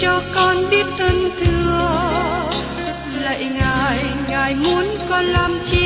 cho con biết ơn thương, lạy ngài ngài muốn con làm chi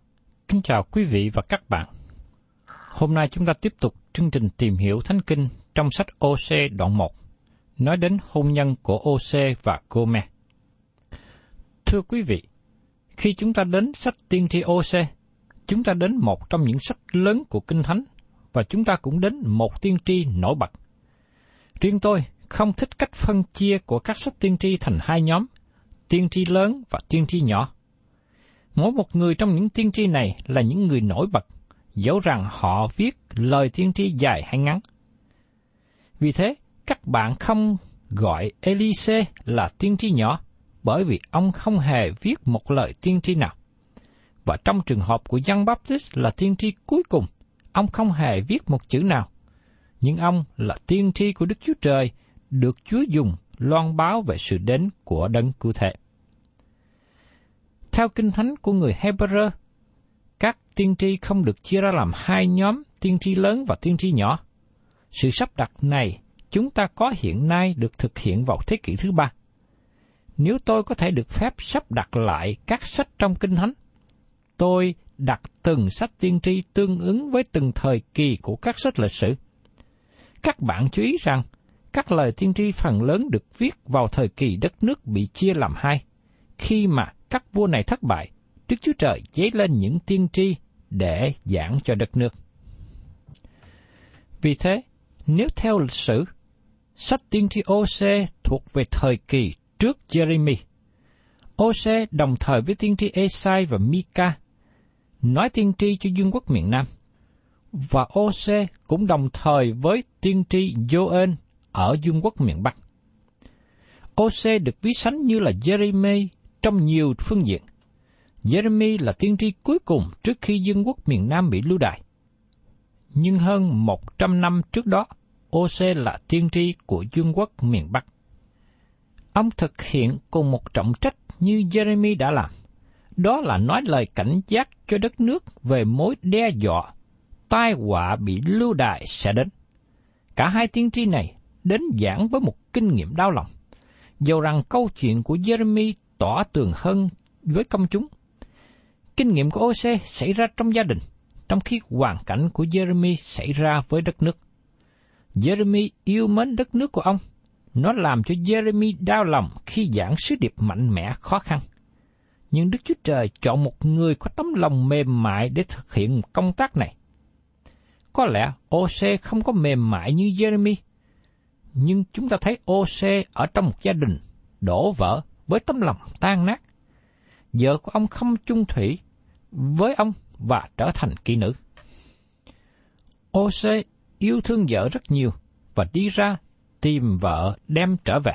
Kính chào quý vị và các bạn. Hôm nay chúng ta tiếp tục chương trình tìm hiểu Thánh Kinh trong sách OC đoạn 1, nói đến hôn nhân của OC và Gome. Thưa quý vị, khi chúng ta đến sách tiên tri OC, chúng ta đến một trong những sách lớn của Kinh Thánh và chúng ta cũng đến một tiên tri nổi bật. Riêng tôi không thích cách phân chia của các sách tiên tri thành hai nhóm, tiên tri lớn và tiên tri nhỏ. Mỗi một người trong những tiên tri này là những người nổi bật, dẫu rằng họ viết lời tiên tri dài hay ngắn. Vì thế, các bạn không gọi Elise là tiên tri nhỏ, bởi vì ông không hề viết một lời tiên tri nào. Và trong trường hợp của Giăng Baptist là tiên tri cuối cùng, ông không hề viết một chữ nào. Nhưng ông là tiên tri của Đức Chúa Trời, được Chúa dùng loan báo về sự đến của đấng cụ thể. Theo kinh thánh của người Hebrew, các tiên tri không được chia ra làm hai nhóm tiên tri lớn và tiên tri nhỏ. Sự sắp đặt này chúng ta có hiện nay được thực hiện vào thế kỷ thứ ba. Nếu tôi có thể được phép sắp đặt lại các sách trong kinh thánh, tôi đặt từng sách tiên tri tương ứng với từng thời kỳ của các sách lịch sử. Các bạn chú ý rằng, các lời tiên tri phần lớn được viết vào thời kỳ đất nước bị chia làm hai, khi mà các vua này thất bại, Đức Chúa Trời dấy lên những tiên tri để giảng cho đất nước. Vì thế, nếu theo lịch sử, sách tiên tri OC thuộc về thời kỳ trước Jeremy. OC đồng thời với tiên tri Esai và Mika, nói tiên tri cho dương quốc miền Nam. Và OC cũng đồng thời với tiên tri Joel ở dương quốc miền Bắc. OC được ví sánh như là Jeremy trong nhiều phương diện. Jeremy là tiên tri cuối cùng trước khi dân quốc miền Nam bị lưu đày. Nhưng hơn một trăm năm trước đó, OC là tiên tri của dương quốc miền Bắc. Ông thực hiện cùng một trọng trách như Jeremy đã làm. Đó là nói lời cảnh giác cho đất nước về mối đe dọa, tai họa bị lưu đày sẽ đến. Cả hai tiên tri này đến giảng với một kinh nghiệm đau lòng. Dầu rằng câu chuyện của Jeremy tỏ tường hơn với công chúng. Kinh nghiệm của Ose xảy ra trong gia đình, trong khi hoàn cảnh của Jeremy xảy ra với đất nước. Jeremy yêu mến đất nước của ông. Nó làm cho Jeremy đau lòng khi giảng sứ điệp mạnh mẽ khó khăn. Nhưng Đức Chúa Trời chọn một người có tấm lòng mềm mại để thực hiện công tác này. Có lẽ OC không có mềm mại như Jeremy, nhưng chúng ta thấy OC ở trong một gia đình đổ vỡ với tấm lòng tan nát. Vợ của ông không chung thủy với ông và trở thành kỹ nữ. OC yêu thương vợ rất nhiều và đi ra tìm vợ đem trở về.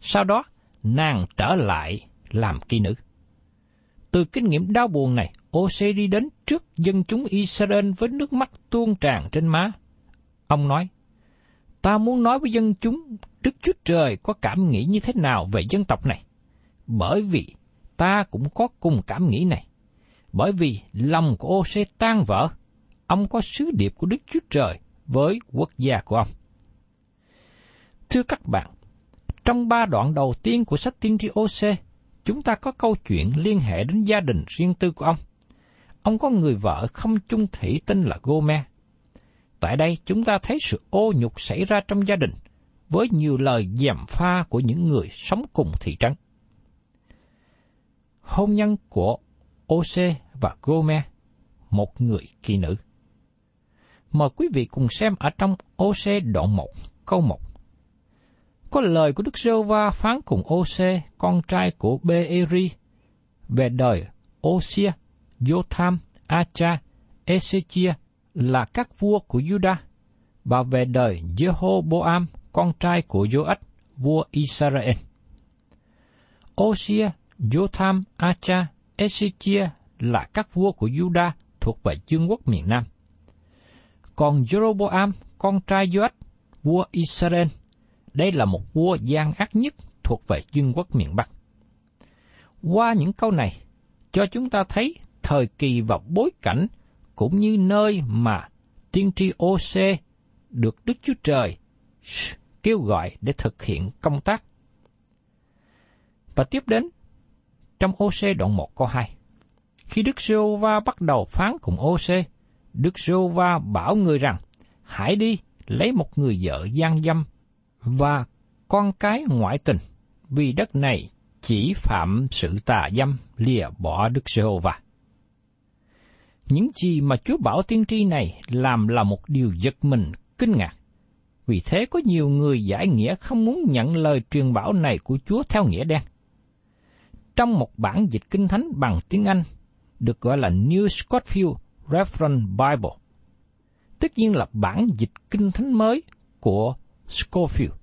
Sau đó, nàng trở lại làm kỹ nữ. Từ kinh nghiệm đau buồn này, OC đi đến trước dân chúng Israel với nước mắt tuôn tràn trên má. Ông nói, ta muốn nói với dân chúng Đức Chúa Trời có cảm nghĩ như thế nào về dân tộc này. Bởi vì ta cũng có cùng cảm nghĩ này. Bởi vì lòng của OC tan vỡ, ông có sứ điệp của Đức Chúa Trời với quốc gia của ông. Thưa các bạn, trong ba đoạn đầu tiên của sách tiên tri OC, chúng ta có câu chuyện liên hệ đến gia đình riêng tư của ông. Ông có người vợ không chung thủy tên là Gomer. Tại đây chúng ta thấy sự ô nhục xảy ra trong gia đình, với nhiều lời gièm pha của những người sống cùng thị trấn. Hôn nhân của Ose và Gomer, một người kỳ nữ. Mời quý vị cùng xem ở trong Ose đoạn 1, câu 1. Có lời của Đức Giêsu va phán cùng Ose con trai của Beeri, về đời Osia, Jotham, Acha, Ezechia là các vua của Judah, và về đời Jehoboam, con trai của Joach, vua Israel. Osia, Jotham, Acha, Ezechia là các vua của Judah thuộc về vương quốc miền Nam. Còn Jeroboam, con trai Joach, vua Israel, đây là một vua gian ác nhất thuộc về vương quốc miền Bắc. Qua những câu này, cho chúng ta thấy thời kỳ và bối cảnh cũng như nơi mà tiên tri OC được Đức Chúa Trời kêu gọi để thực hiện công tác. Và tiếp đến, trong OC đoạn 1 câu 2. Khi Đức giê va bắt đầu phán cùng OC, Đức giê va bảo người rằng, hãy đi lấy một người vợ gian dâm và con cái ngoại tình, vì đất này chỉ phạm sự tà dâm lìa bỏ Đức giê va những gì mà Chúa bảo tiên tri này làm là một điều giật mình, kinh ngạc. Vì thế có nhiều người giải nghĩa không muốn nhận lời truyền bảo này của Chúa theo nghĩa đen. Trong một bản dịch kinh thánh bằng tiếng Anh, được gọi là New Scofield Reference Bible, tất nhiên là bản dịch kinh thánh mới của Scofield,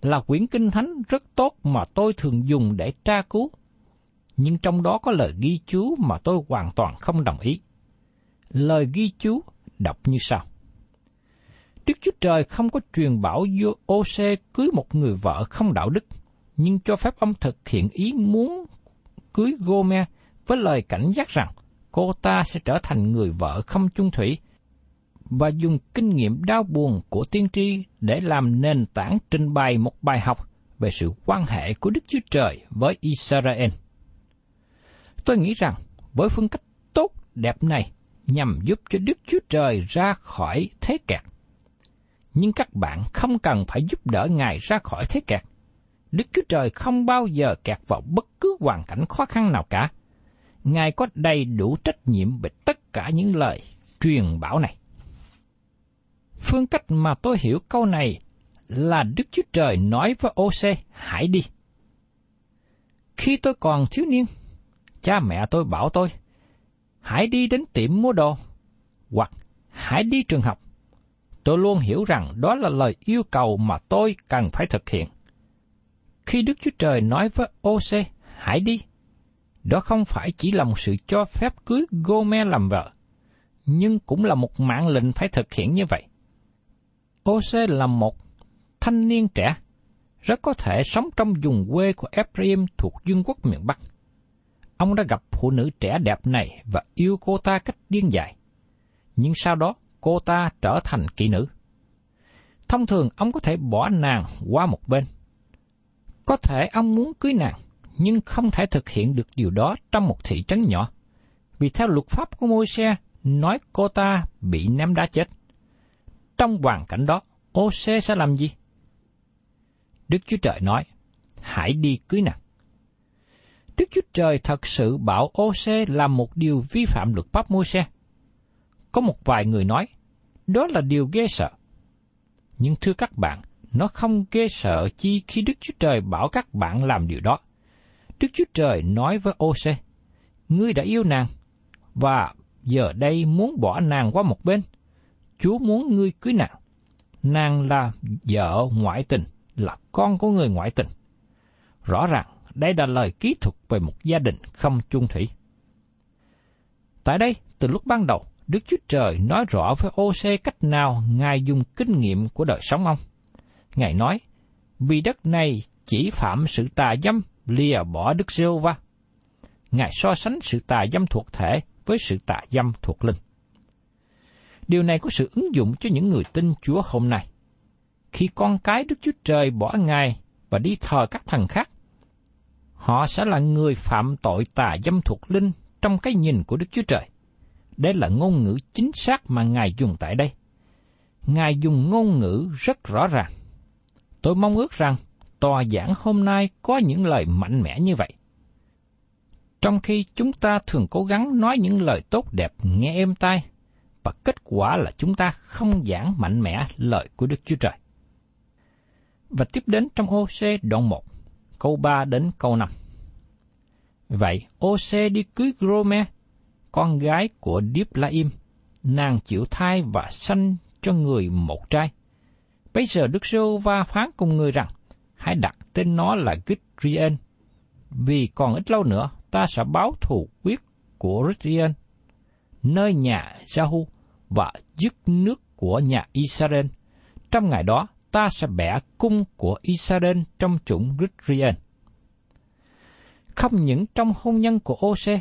là quyển kinh thánh rất tốt mà tôi thường dùng để tra cứu, nhưng trong đó có lời ghi chú mà tôi hoàn toàn không đồng ý lời ghi chú đọc như sau. Đức Chúa Trời không có truyền bảo vô ô-xê cưới một người vợ không đạo đức, nhưng cho phép ông thực hiện ý muốn cưới Gomer với lời cảnh giác rằng cô ta sẽ trở thành người vợ không chung thủy và dùng kinh nghiệm đau buồn của tiên tri để làm nền tảng trình bày một bài học về sự quan hệ của Đức Chúa Trời với Israel. Tôi nghĩ rằng với phương cách tốt đẹp này, nhằm giúp cho Đức Chúa Trời ra khỏi thế kẹt. Nhưng các bạn không cần phải giúp đỡ Ngài ra khỏi thế kẹt. Đức Chúa Trời không bao giờ kẹt vào bất cứ hoàn cảnh khó khăn nào cả. Ngài có đầy đủ trách nhiệm về tất cả những lời truyền bảo này. Phương cách mà tôi hiểu câu này là Đức Chúa Trời nói với OC hãy đi. Khi tôi còn thiếu niên, cha mẹ tôi bảo tôi, hãy đi đến tiệm mua đồ, hoặc hãy đi trường học. Tôi luôn hiểu rằng đó là lời yêu cầu mà tôi cần phải thực hiện. Khi Đức Chúa Trời nói với OC, hãy đi, đó không phải chỉ là một sự cho phép cưới Gomer làm vợ, nhưng cũng là một mạng lệnh phải thực hiện như vậy. OC là một thanh niên trẻ, rất có thể sống trong vùng quê của Ephraim thuộc vương quốc miền Bắc ông đã gặp phụ nữ trẻ đẹp này và yêu cô ta cách điên dại. Nhưng sau đó, cô ta trở thành kỹ nữ. Thông thường, ông có thể bỏ nàng qua một bên. Có thể ông muốn cưới nàng, nhưng không thể thực hiện được điều đó trong một thị trấn nhỏ. Vì theo luật pháp của môi xe, nói cô ta bị ném đá chết. Trong hoàn cảnh đó, ô sẽ làm gì? Đức Chúa Trời nói, hãy đi cưới nàng. Đức Chúa Trời thật sự bảo ô xe làm một điều vi phạm luật pháp môi xe. Có một vài người nói, đó là điều ghê sợ. Nhưng thưa các bạn, nó không ghê sợ chi khi Đức Chúa Trời bảo các bạn làm điều đó. Đức Chúa Trời nói với Ô-xê, Ngươi đã yêu nàng, và giờ đây muốn bỏ nàng qua một bên. Chúa muốn ngươi cưới nàng. Nàng là vợ ngoại tình, là con của người ngoại tình. Rõ ràng, đây là lời kỹ thuật về một gia đình không chung thủy. Tại đây, từ lúc ban đầu, Đức Chúa Trời nói rõ với ô xê cách nào Ngài dùng kinh nghiệm của đời sống ông. Ngài nói, vì đất này chỉ phạm sự tà dâm lìa bỏ Đức Giêsu va Ngài so sánh sự tà dâm thuộc thể với sự tà dâm thuộc linh. Điều này có sự ứng dụng cho những người tin Chúa hôm nay. Khi con cái Đức Chúa Trời bỏ Ngài và đi thờ các thần khác, họ sẽ là người phạm tội tà dâm thuộc linh trong cái nhìn của Đức Chúa Trời. Đây là ngôn ngữ chính xác mà Ngài dùng tại đây. Ngài dùng ngôn ngữ rất rõ ràng. Tôi mong ước rằng tòa giảng hôm nay có những lời mạnh mẽ như vậy. Trong khi chúng ta thường cố gắng nói những lời tốt đẹp nghe êm tai, và kết quả là chúng ta không giảng mạnh mẽ lời của Đức Chúa Trời. Và tiếp đến trong OC đoạn 1, câu 3 đến câu 5. Vậy OC đi cưới Grome, con gái của Điếp Laim, nàng chịu thai và sanh cho người một trai. Bây giờ Đức Sô Va phán cùng người rằng, hãy đặt tên nó là Gitrien, vì còn ít lâu nữa ta sẽ báo thù quyết của Gitrien, nơi nhà Jahu và dứt nước của nhà Israel. Trong ngày đó, ta sẽ bẻ cung của Israel trong chủng Gitrien. Không những trong hôn nhân của Ose,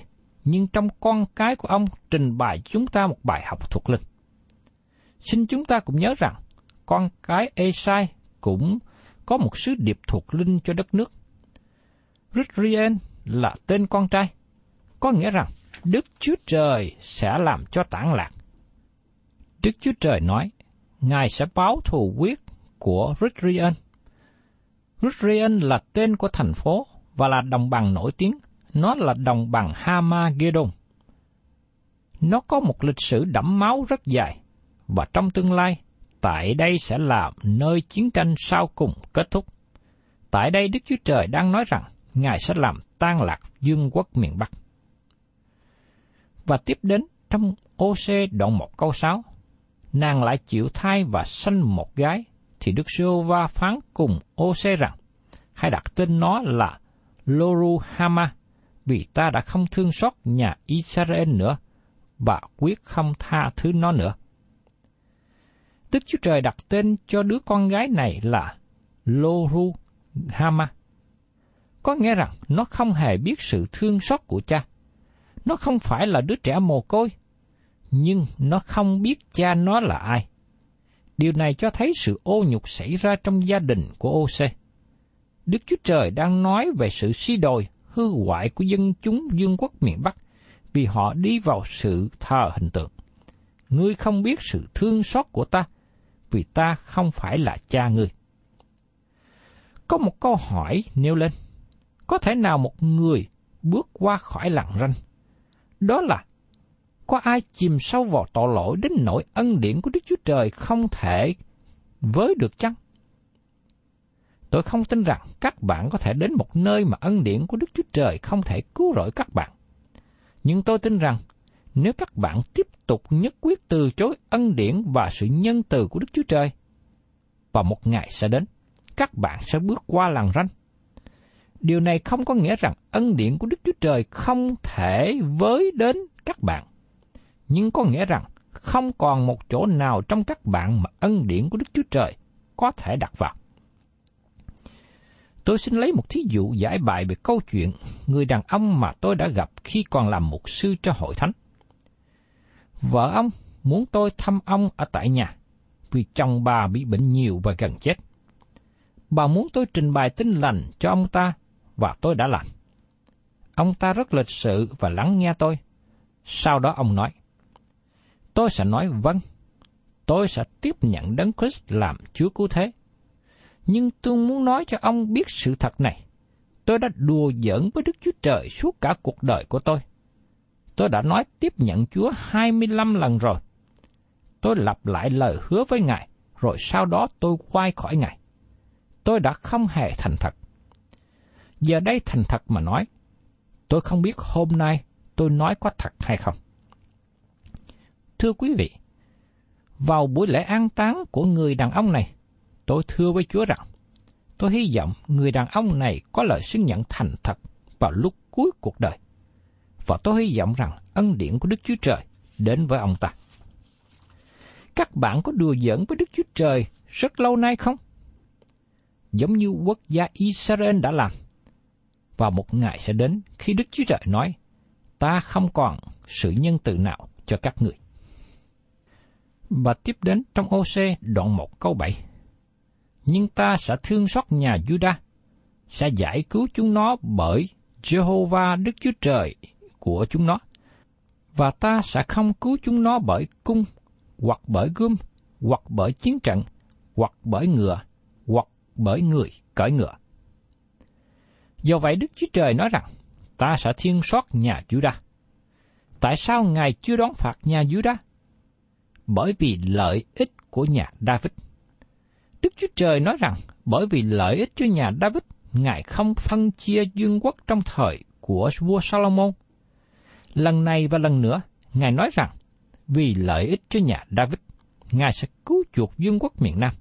nhưng trong con cái của ông trình bày chúng ta một bài học thuộc linh. Xin chúng ta cũng nhớ rằng, con cái Esai cũng có một sứ điệp thuộc linh cho đất nước. Ritrian là tên con trai, có nghĩa rằng Đức Chúa Trời sẽ làm cho tản lạc. Đức Chúa Trời nói, Ngài sẽ báo thù quyết của Ritrian. Ritrian là tên của thành phố và là đồng bằng nổi tiếng. Nó là đồng bằng Hamagedon. Nó có một lịch sử đẫm máu rất dài, và trong tương lai, tại đây sẽ là nơi chiến tranh sau cùng kết thúc. Tại đây Đức Chúa Trời đang nói rằng Ngài sẽ làm tan lạc dương quốc miền Bắc. Và tiếp đến trong OC đoạn 1 câu 6, nàng lại chịu thai và sanh một gái, thì Đức Sô va phán cùng OC rằng, hãy đặt tên nó là Loruhama, vì ta đã không thương xót nhà Israel nữa, và quyết không tha thứ nó nữa. Đức Chúa Trời đặt tên cho đứa con gái này là Loruhama có nghĩa rằng nó không hề biết sự thương xót của cha. Nó không phải là đứa trẻ mồ côi, nhưng nó không biết cha nó là ai. Điều này cho thấy sự ô nhục xảy ra trong gia đình của ô-xê. Đức Chúa Trời đang nói về sự suy đồi, hư hoại của dân chúng dương quốc miền Bắc vì họ đi vào sự thờ hình tượng. Ngươi không biết sự thương xót của ta, vì ta không phải là cha ngươi. Có một câu hỏi nêu lên – có thể nào một người bước qua khỏi làng ranh? Đó là, có ai chìm sâu vào tội lỗi đến nỗi ân điển của Đức Chúa Trời không thể với được chăng? Tôi không tin rằng các bạn có thể đến một nơi mà ân điển của Đức Chúa Trời không thể cứu rỗi các bạn. Nhưng tôi tin rằng nếu các bạn tiếp tục nhất quyết từ chối ân điển và sự nhân từ của Đức Chúa Trời, và một ngày sẽ đến, các bạn sẽ bước qua làng ranh Điều này không có nghĩa rằng ân điển của Đức Chúa Trời không thể với đến các bạn, nhưng có nghĩa rằng không còn một chỗ nào trong các bạn mà ân điển của Đức Chúa Trời có thể đặt vào. Tôi xin lấy một thí dụ giải bài về câu chuyện người đàn ông mà tôi đã gặp khi còn làm mục sư cho hội thánh. Vợ ông muốn tôi thăm ông ở tại nhà, vì chồng bà bị bệnh nhiều và gần chết. Bà muốn tôi trình bày tin lành cho ông ta và tôi đã làm. Ông ta rất lịch sự và lắng nghe tôi. Sau đó ông nói, tôi sẽ nói vâng, tôi sẽ tiếp nhận Đấng Christ làm Chúa Cứu Thế. Nhưng tôi muốn nói cho ông biết sự thật này. Tôi đã đùa giỡn với Đức Chúa Trời suốt cả cuộc đời của tôi. Tôi đã nói tiếp nhận Chúa 25 lần rồi. tôi lặp lại lời hứa với Ngài, rồi sau đó tôi quay khỏi Ngài. Tôi đã không hề thành thật. Giờ đây thành thật mà nói, tôi không biết hôm nay tôi nói có thật hay không. Thưa quý vị, vào buổi lễ an táng của người đàn ông này, tôi thưa với Chúa rằng, tôi hy vọng người đàn ông này có lời xưng nhận thành thật vào lúc cuối cuộc đời. Và tôi hy vọng rằng ân điển của Đức Chúa Trời đến với ông ta. Các bạn có đùa giỡn với Đức Chúa Trời rất lâu nay không? Giống như quốc gia Israel đã làm. Và một ngày sẽ đến khi Đức Chúa Trời nói, ta không còn sự nhân từ nào cho các người. Và tiếp đến trong OC đoạn 1 câu 7. Nhưng ta sẽ thương xót nhà Judah, sẽ giải cứu chúng nó bởi Jehovah Đức Chúa Trời của chúng nó. Và ta sẽ không cứu chúng nó bởi cung, hoặc bởi gươm, hoặc bởi chiến trận, hoặc bởi ngựa, hoặc bởi người cởi ngựa. Do vậy Đức Chúa Trời nói rằng, ta sẽ thiên xót nhà Judah. Tại sao Ngài chưa đón phạt nhà Judah? Bởi vì lợi ích của nhà David. Đức Chúa Trời nói rằng, bởi vì lợi ích cho nhà David, Ngài không phân chia dương quốc trong thời của vua Salomon. Lần này và lần nữa, Ngài nói rằng, vì lợi ích cho nhà David, Ngài sẽ cứu chuộc dương quốc miền Nam.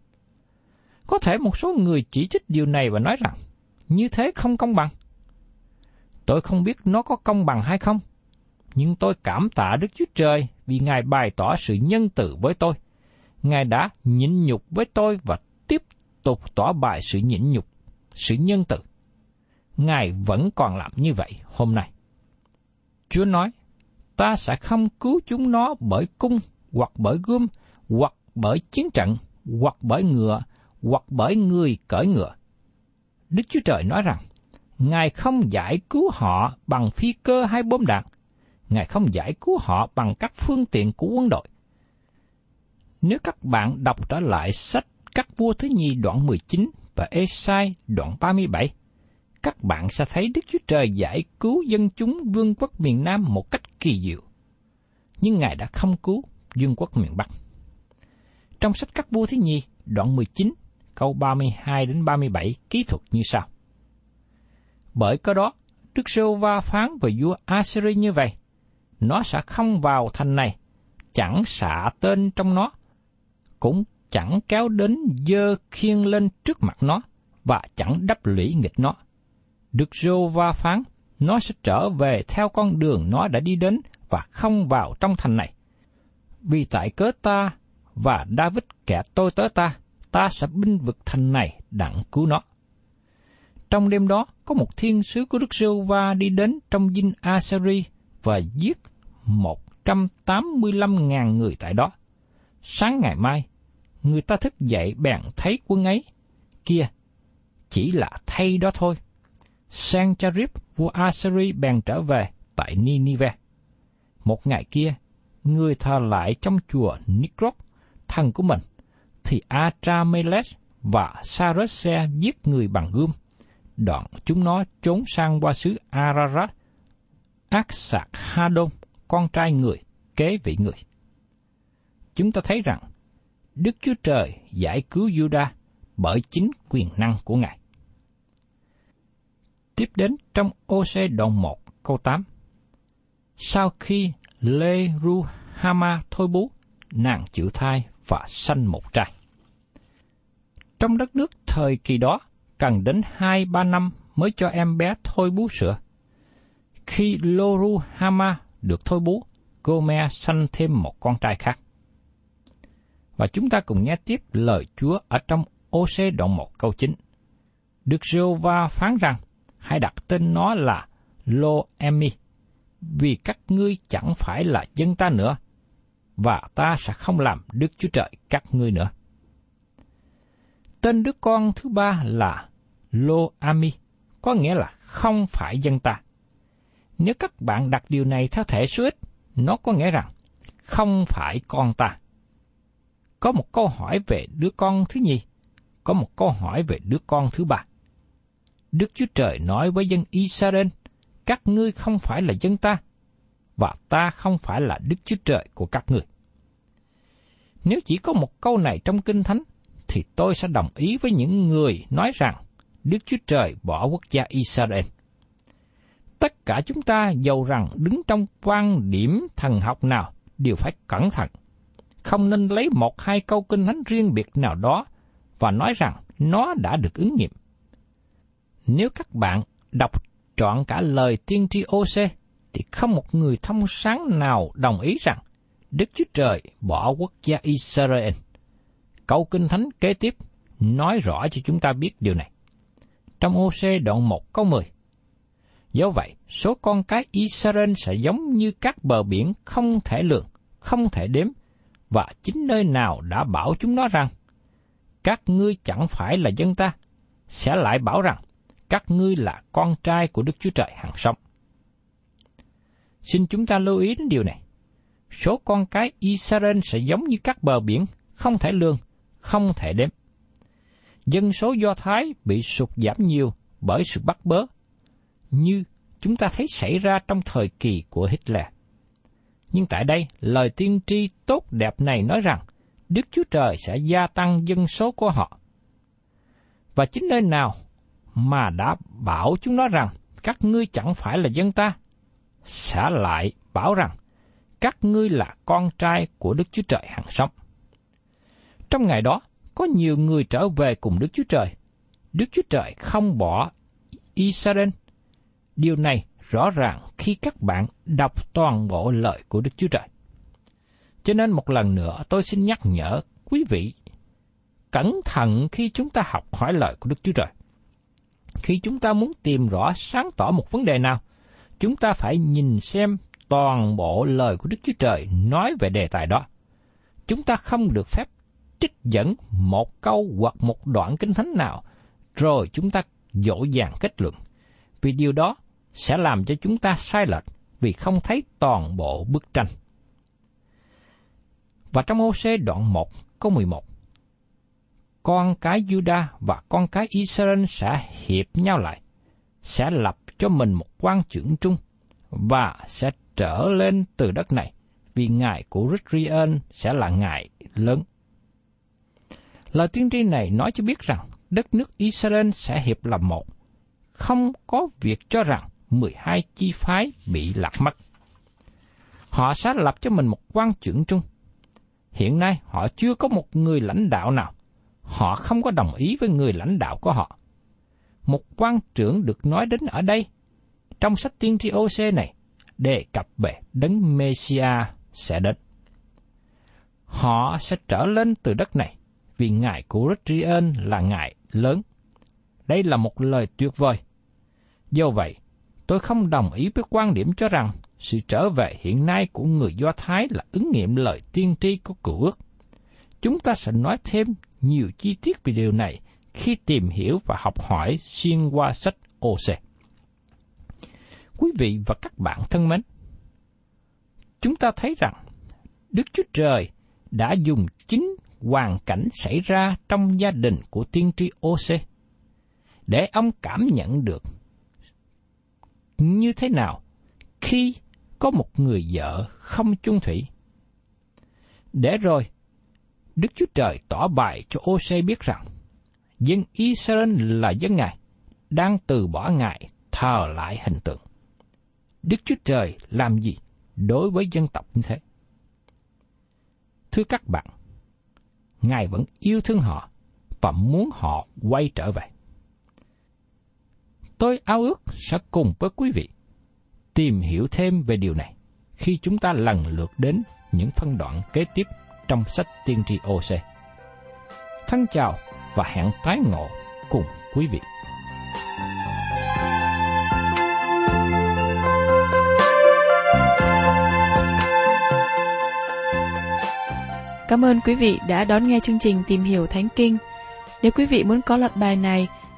Có thể một số người chỉ trích điều này và nói rằng, như thế không công bằng. Tôi không biết nó có công bằng hay không, nhưng tôi cảm tạ Đức Chúa Trời vì Ngài bày tỏ sự nhân từ với tôi. Ngài đã nhịn nhục với tôi và tục tỏ bài sự nhịn nhục, sự nhân từ. Ngài vẫn còn làm như vậy hôm nay. Chúa nói, ta sẽ không cứu chúng nó bởi cung, hoặc bởi gươm, hoặc bởi chiến trận, hoặc bởi ngựa, hoặc bởi người cởi ngựa. Đức Chúa Trời nói rằng, Ngài không giải cứu họ bằng phi cơ hay bom đạn. Ngài không giải cứu họ bằng các phương tiện của quân đội. Nếu các bạn đọc trở lại sách các vua thứ nhì đoạn 19 và Esai đoạn 37, các bạn sẽ thấy Đức Chúa Trời giải cứu dân chúng vương quốc miền Nam một cách kỳ diệu. Nhưng Ngài đã không cứu vương quốc miền Bắc. Trong sách các vua thứ nhì, đoạn 19, câu 32 đến 37 ký thuật như sau. Bởi có đó, Đức Sô Va phán về vua Assyri như vậy, nó sẽ không vào thành này, chẳng xạ tên trong nó, cũng chẳng kéo đến dơ khiên lên trước mặt nó, và chẳng đắp lũy nghịch nó. Đức Rô Va phán, nó sẽ trở về theo con đường nó đã đi đến và không vào trong thành này. Vì tại cớ ta và David kẻ tôi tới ta, ta sẽ binh vực thành này đặng cứu nó. Trong đêm đó, có một thiên sứ của Đức Sưu Va đi đến trong dinh Asari và giết 185.000 người tại đó. Sáng ngày mai, người ta thức dậy bèn thấy quân ấy. Kia, chỉ là thay đó thôi. Sang Charib, vua Assyri bèn trở về tại Ninive. Một ngày kia, người thờ lại trong chùa Nikrop, thần của mình, thì Atrameles và Sarese giết người bằng gươm. Đoạn chúng nó trốn sang qua xứ Ararat, ác sạc Hadon, con trai người, kế vị người. Chúng ta thấy rằng, Đức Chúa Trời giải cứu Juda bởi chính quyền năng của Ngài. Tiếp đến trong OC đoạn 1 câu 8. Sau khi Lê Ru Hama thôi bú, nàng chịu thai và sanh một trai. Trong đất nước thời kỳ đó, cần đến hai ba năm mới cho em bé thôi bú sữa. Khi Loru Hama được thôi bú, Gomer sanh thêm một con trai khác. Và chúng ta cùng nghe tiếp lời Chúa ở trong OC đoạn 1 câu 9. Đức Rêu va phán rằng, hãy đặt tên nó là Lo-emi, vì các ngươi chẳng phải là dân ta nữa, và ta sẽ không làm Đức Chúa Trời các ngươi nữa. Tên đứa con thứ ba là Lo-ami, có nghĩa là không phải dân ta. Nếu các bạn đặt điều này theo thể số ít, nó có nghĩa rằng không phải con ta. Có một câu hỏi về đứa con thứ nhì, có một câu hỏi về đứa con thứ ba. Đức Chúa Trời nói với dân Israel, các ngươi không phải là dân ta, và ta không phải là Đức Chúa Trời của các ngươi. Nếu chỉ có một câu này trong Kinh Thánh, thì tôi sẽ đồng ý với những người nói rằng Đức Chúa Trời bỏ quốc gia Israel. Tất cả chúng ta giàu rằng đứng trong quan điểm thần học nào đều phải cẩn thận. Không nên lấy một hai câu kinh thánh riêng biệt nào đó và nói rằng nó đã được ứng nghiệm. Nếu các bạn đọc trọn cả lời tiên tri OC, thì không một người thông sáng nào đồng ý rằng Đức Chúa Trời bỏ quốc gia Israel. Câu Kinh Thánh kế tiếp nói rõ cho chúng ta biết điều này. Trong OC đoạn 1 câu 10 Do vậy, số con cái Israel sẽ giống như các bờ biển không thể lường, không thể đếm, và chính nơi nào đã bảo chúng nó rằng, các ngươi chẳng phải là dân ta, sẽ lại bảo rằng, các ngươi là con trai của Đức Chúa Trời hàng sống. Xin chúng ta lưu ý đến điều này. Số con cái Israel sẽ giống như các bờ biển, không thể lường, không thể đếm. Dân số Do Thái bị sụt giảm nhiều bởi sự bắt bớ, như chúng ta thấy xảy ra trong thời kỳ của Hitler. Nhưng tại đây, lời tiên tri tốt đẹp này nói rằng Đức Chúa Trời sẽ gia tăng dân số của họ. Và chính nơi nào mà đã bảo chúng nó rằng các ngươi chẳng phải là dân ta, sẽ lại bảo rằng các ngươi là con trai của Đức Chúa Trời hàng sống. Trong ngày đó, có nhiều người trở về cùng Đức Chúa Trời. Đức Chúa Trời không bỏ Israel. Điều này rõ ràng khi các bạn đọc toàn bộ lời của Đức Chúa Trời. Cho nên một lần nữa tôi xin nhắc nhở quý vị cẩn thận khi chúng ta học hỏi lời của Đức Chúa Trời. Khi chúng ta muốn tìm rõ sáng tỏ một vấn đề nào, chúng ta phải nhìn xem toàn bộ lời của Đức Chúa Trời nói về đề tài đó. Chúng ta không được phép trích dẫn một câu hoặc một đoạn kinh thánh nào, rồi chúng ta dỗ dàng kết luận. Vì điều đó sẽ làm cho chúng ta sai lệch vì không thấy toàn bộ bức tranh. Và trong ô xê đoạn 1 câu 11, con cái Juda và con cái Israel sẽ hiệp nhau lại, sẽ lập cho mình một quan trưởng trung và sẽ trở lên từ đất này, vì ngài của Ritrian sẽ là ngài lớn. Lời tiên tri này nói cho biết rằng đất nước Israel sẽ hiệp làm một, không có việc cho rằng 12 chi phái bị lạc mất. Họ sẽ lập cho mình một quan trưởng trung. Hiện nay họ chưa có một người lãnh đạo nào. Họ không có đồng ý với người lãnh đạo của họ. Một quan trưởng được nói đến ở đây, trong sách tiên tri OC này, đề cập về đấng Messia sẽ đến. Họ sẽ trở lên từ đất này, vì ngài của Ritrian là ngài lớn. Đây là một lời tuyệt vời. Do vậy, tôi không đồng ý với quan điểm cho rằng sự trở về hiện nay của người Do Thái là ứng nghiệm lời tiên tri của cựu ước. Chúng ta sẽ nói thêm nhiều chi tiết về điều này khi tìm hiểu và học hỏi xuyên qua sách OC. Quý vị và các bạn thân mến, chúng ta thấy rằng Đức Chúa Trời đã dùng chính hoàn cảnh xảy ra trong gia đình của tiên tri OC để ông cảm nhận được như thế nào khi có một người vợ không chung thủy. Để rồi, Đức Chúa Trời tỏ bài cho OC biết rằng dân Israel là dân Ngài, đang từ bỏ Ngài thờ lại hình tượng. Đức Chúa Trời làm gì đối với dân tộc như thế? Thưa các bạn, Ngài vẫn yêu thương họ và muốn họ quay trở về. Tôi ao ước sẽ cùng với quý vị tìm hiểu thêm về điều này khi chúng ta lần lượt đến những phân đoạn kế tiếp trong sách tiên tri OC. Thân chào và hẹn tái ngộ cùng quý vị. Cảm ơn quý vị đã đón nghe chương trình Tìm hiểu Thánh Kinh. Nếu quý vị muốn có loạt bài này,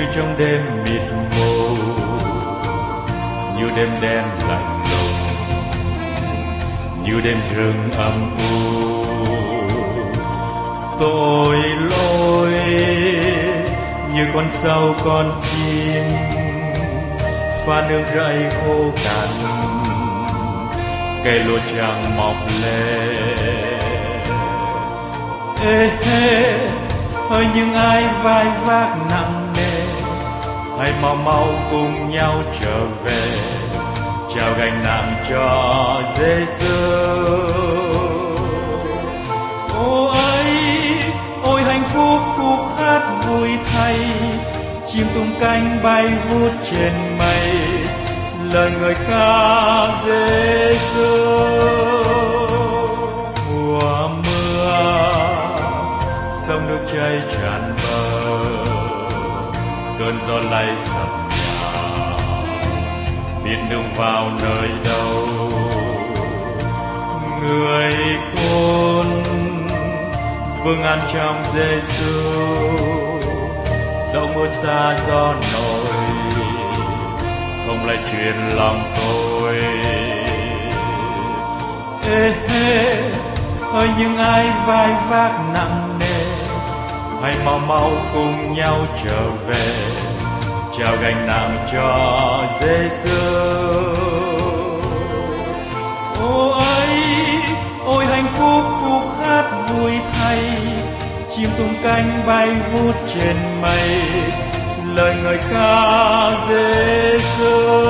như trong đêm mịt mù, như đêm đen lạnh lùng, như đêm rừng âm u. Tội lỗi như con sâu con chim, pha nước rẫy khô cằn cây lúa chẳng mọc lên ê hê hỡi những ai vai vác nặng hãy mau mau cùng nhau trở về. Trao gánh nặng cho Giêsu ô ấy, ôi hạnh phúc, khúc hát vui thay. Chim tung cánh bay vút trên mây. Lời người ca Giêsu mùa mưa, sông nước chảy tràn bờ cơn gió lay sập nhà. Biết đường vào nơi đâu? Người con vương an trong Giêsu dẫu mưa xa gió nổi, không lại truyền lòng tôi. Ê hê ơi, những ai vai vác nặng nề, hãy mau mau cùng nhau trở về trao gánh nặng cho Giêsu ô ấy, ôi hạnh phúc khúc hát vui thay chim tung cánh bay vút trên mây, lời ngợi ca Giêsu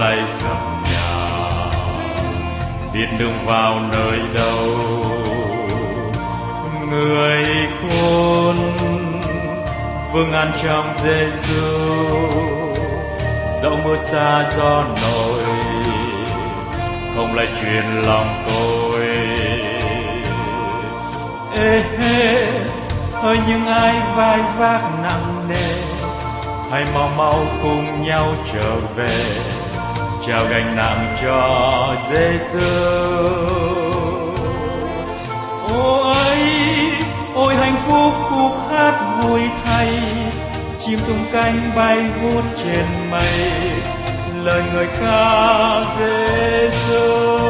cơn lay sập nhà. Biết đường vào nơi đâu, người khôn vương an trong Giêsu dẫu mưa xa gió nổi, không lại truyền lòng tôi. Ê, hê, ơi, những ai vai vác nặng nề, hãy mau mau cùng nhau trở về trao gánh nặng cho Giêsu ôi ôi hạnh phúc khúc hát vui thay, chim tung cánh bay vút trên mây, lời người ca Giêsu